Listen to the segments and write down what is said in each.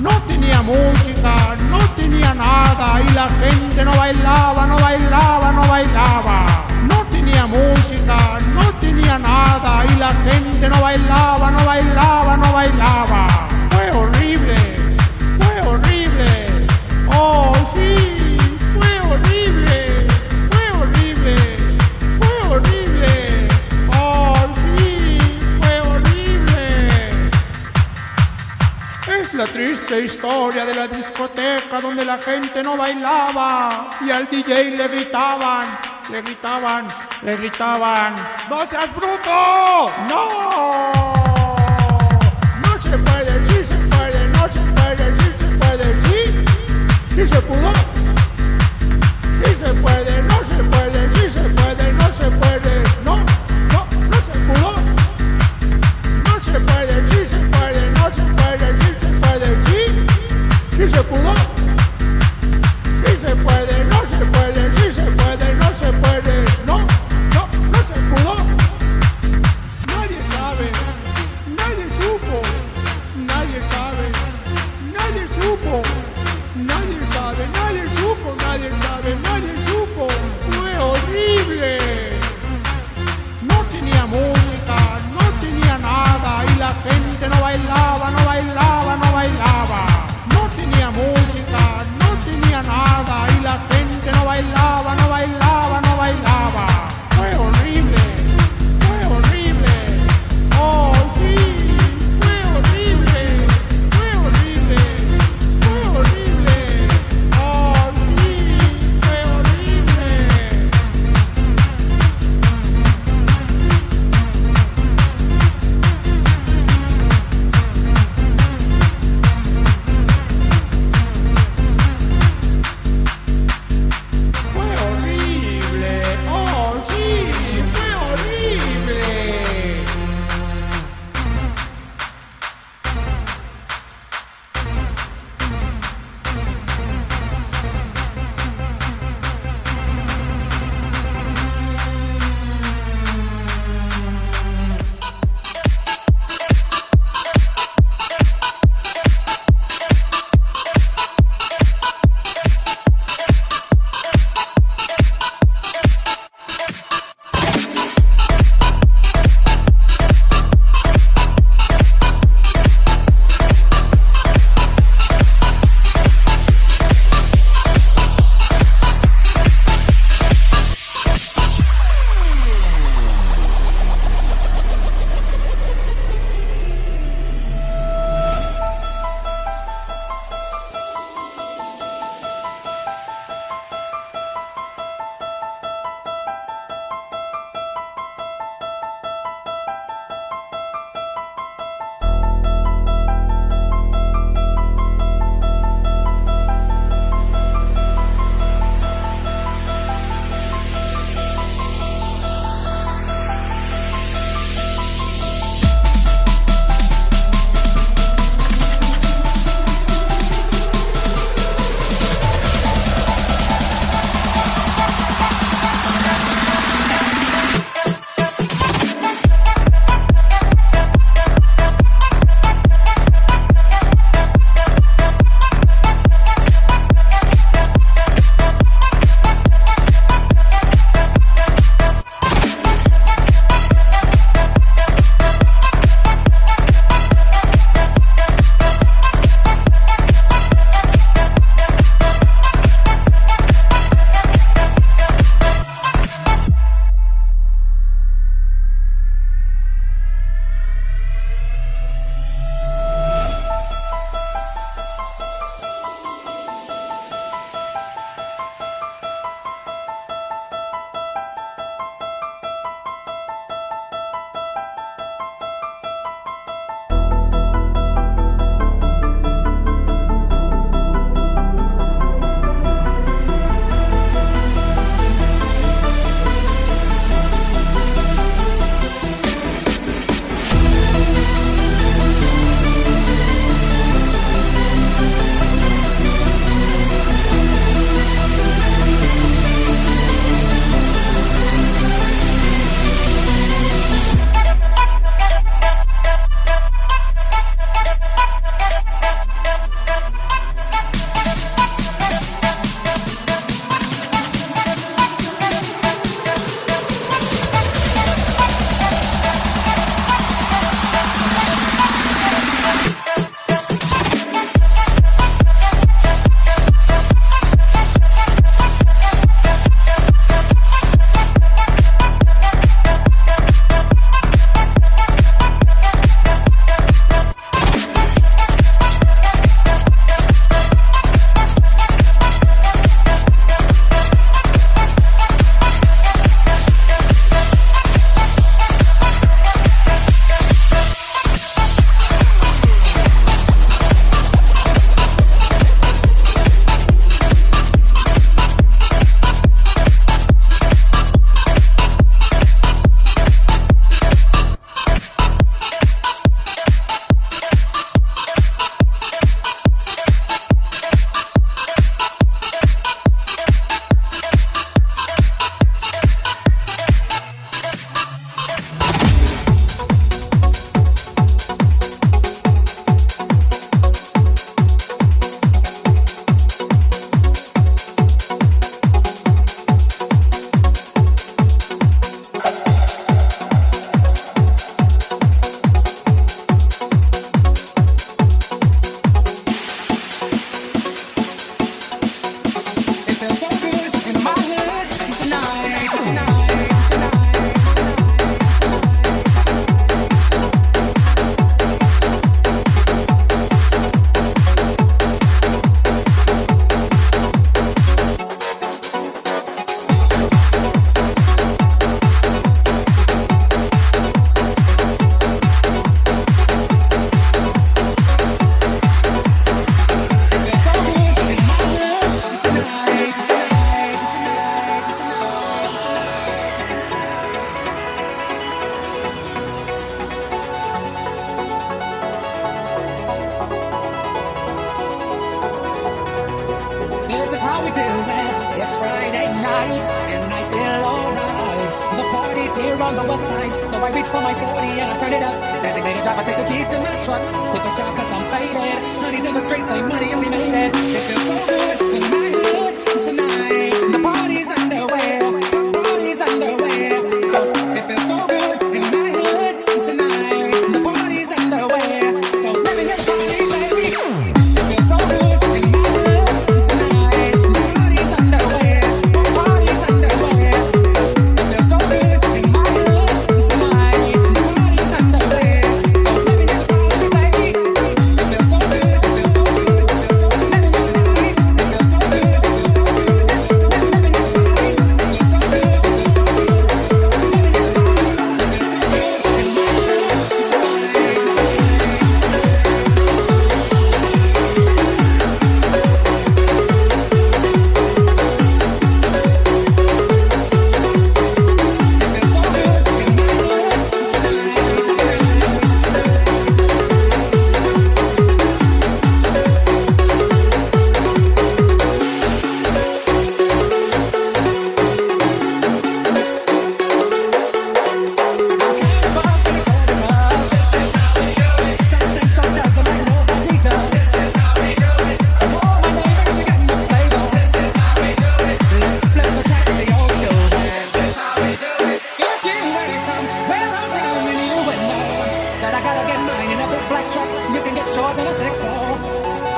No tenía música, no tenía nada y la gente no bailaba, no bailaba, no bailaba. No tenía música, no tenía nada y la gente no bailaba, no bailaba, no bailaba. La triste historia de la discoteca donde la gente no bailaba y al DJ le gritaban, le gritaban, le gritaban, ¡No seas bruto! ¡No! No se puede, sí se puede, no se puede, sí se puede, sí, sí se pudo. Sí se puede,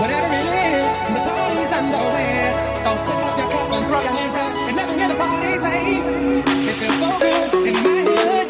Whatever it is, the party's underway. So take off your cap and throw your hands up and let me hear the party say. It feels so good in my hood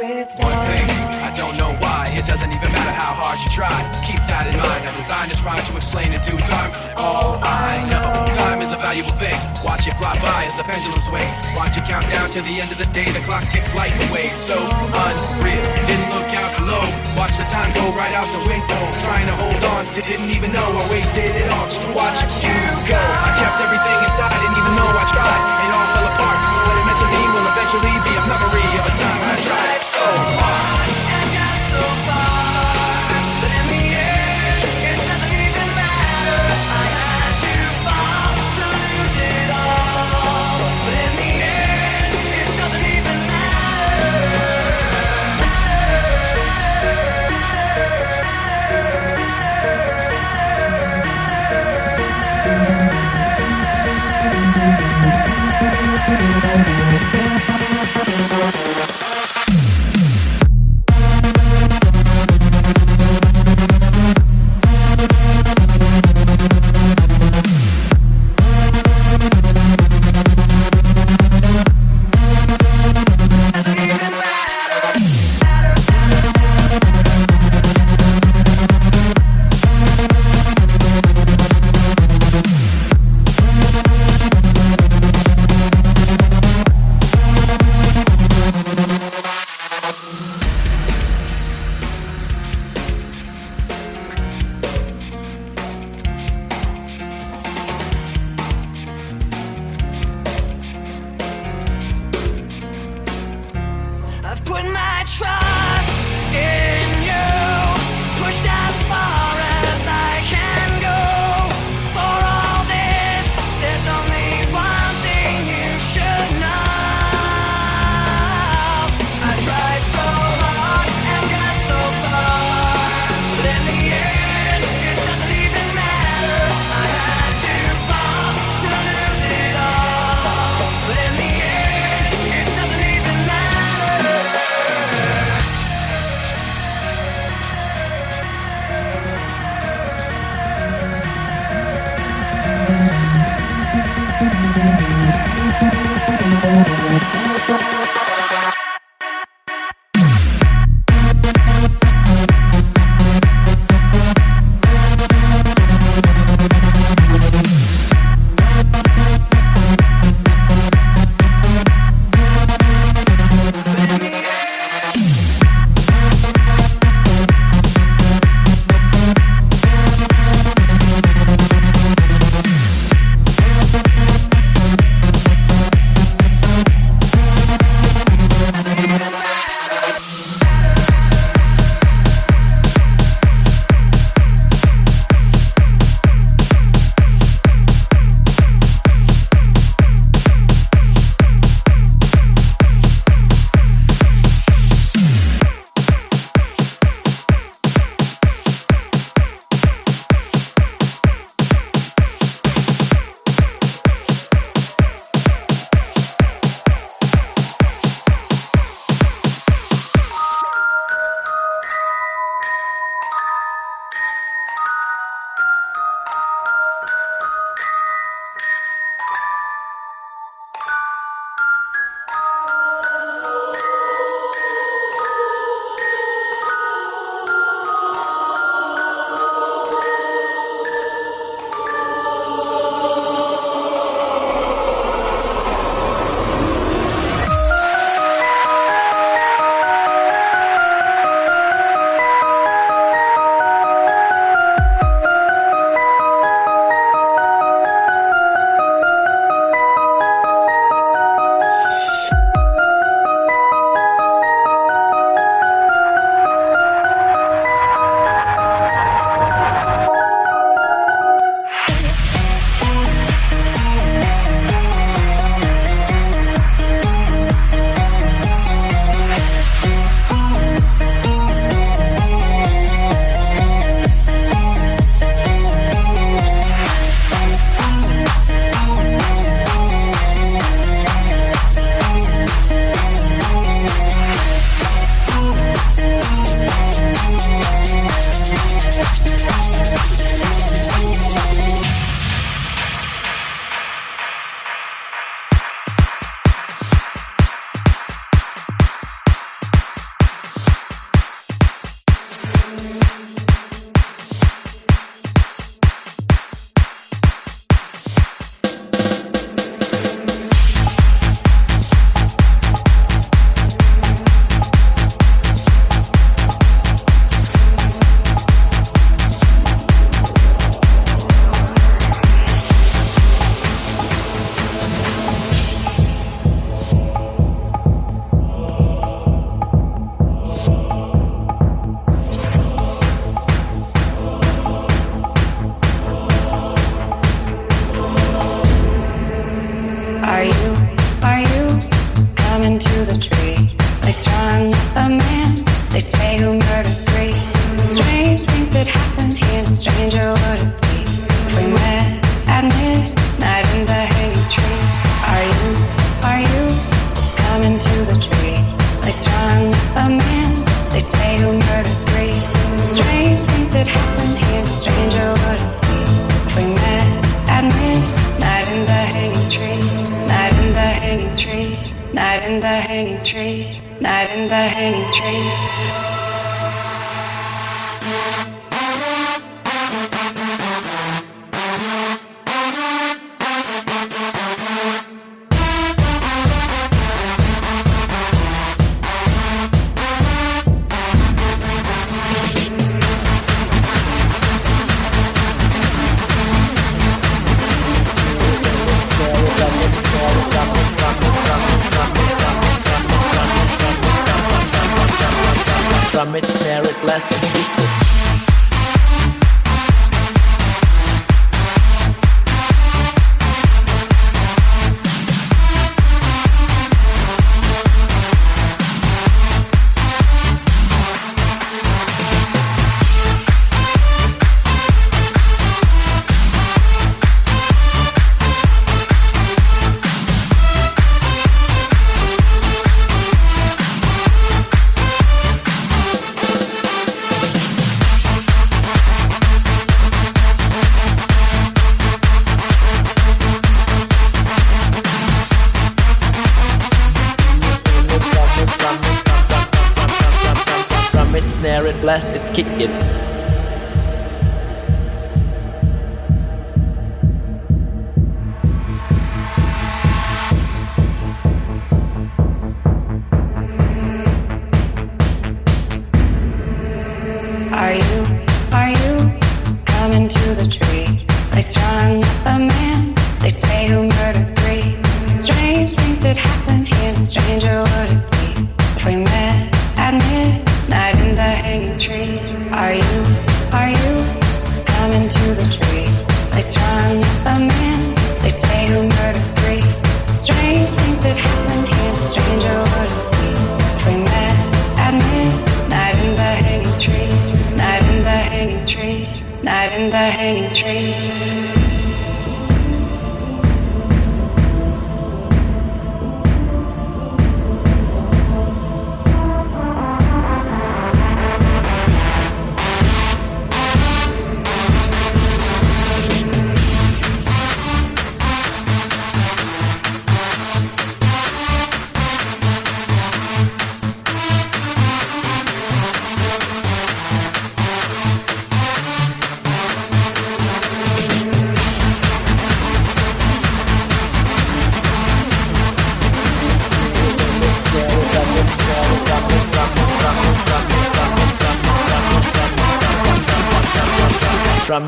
One thing, I don't know why. It doesn't even matter how hard you try. Keep that in mind. I designed this rhyme to explain in due time. All I know, time is a valuable thing. Watch it fly by as the pendulum swings. Watch it count down to the end of the day. The clock ticks life away. So unreal. Didn't look out below. Watch the time go right out the window. Trying to hold on, to didn't even know I wasted it all just to watch you go. I kept everything inside, didn't even know I tried. It all fell apart. What it meant to me will eventually be a memory of a time when I tried so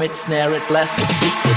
Drum it, snare it, blast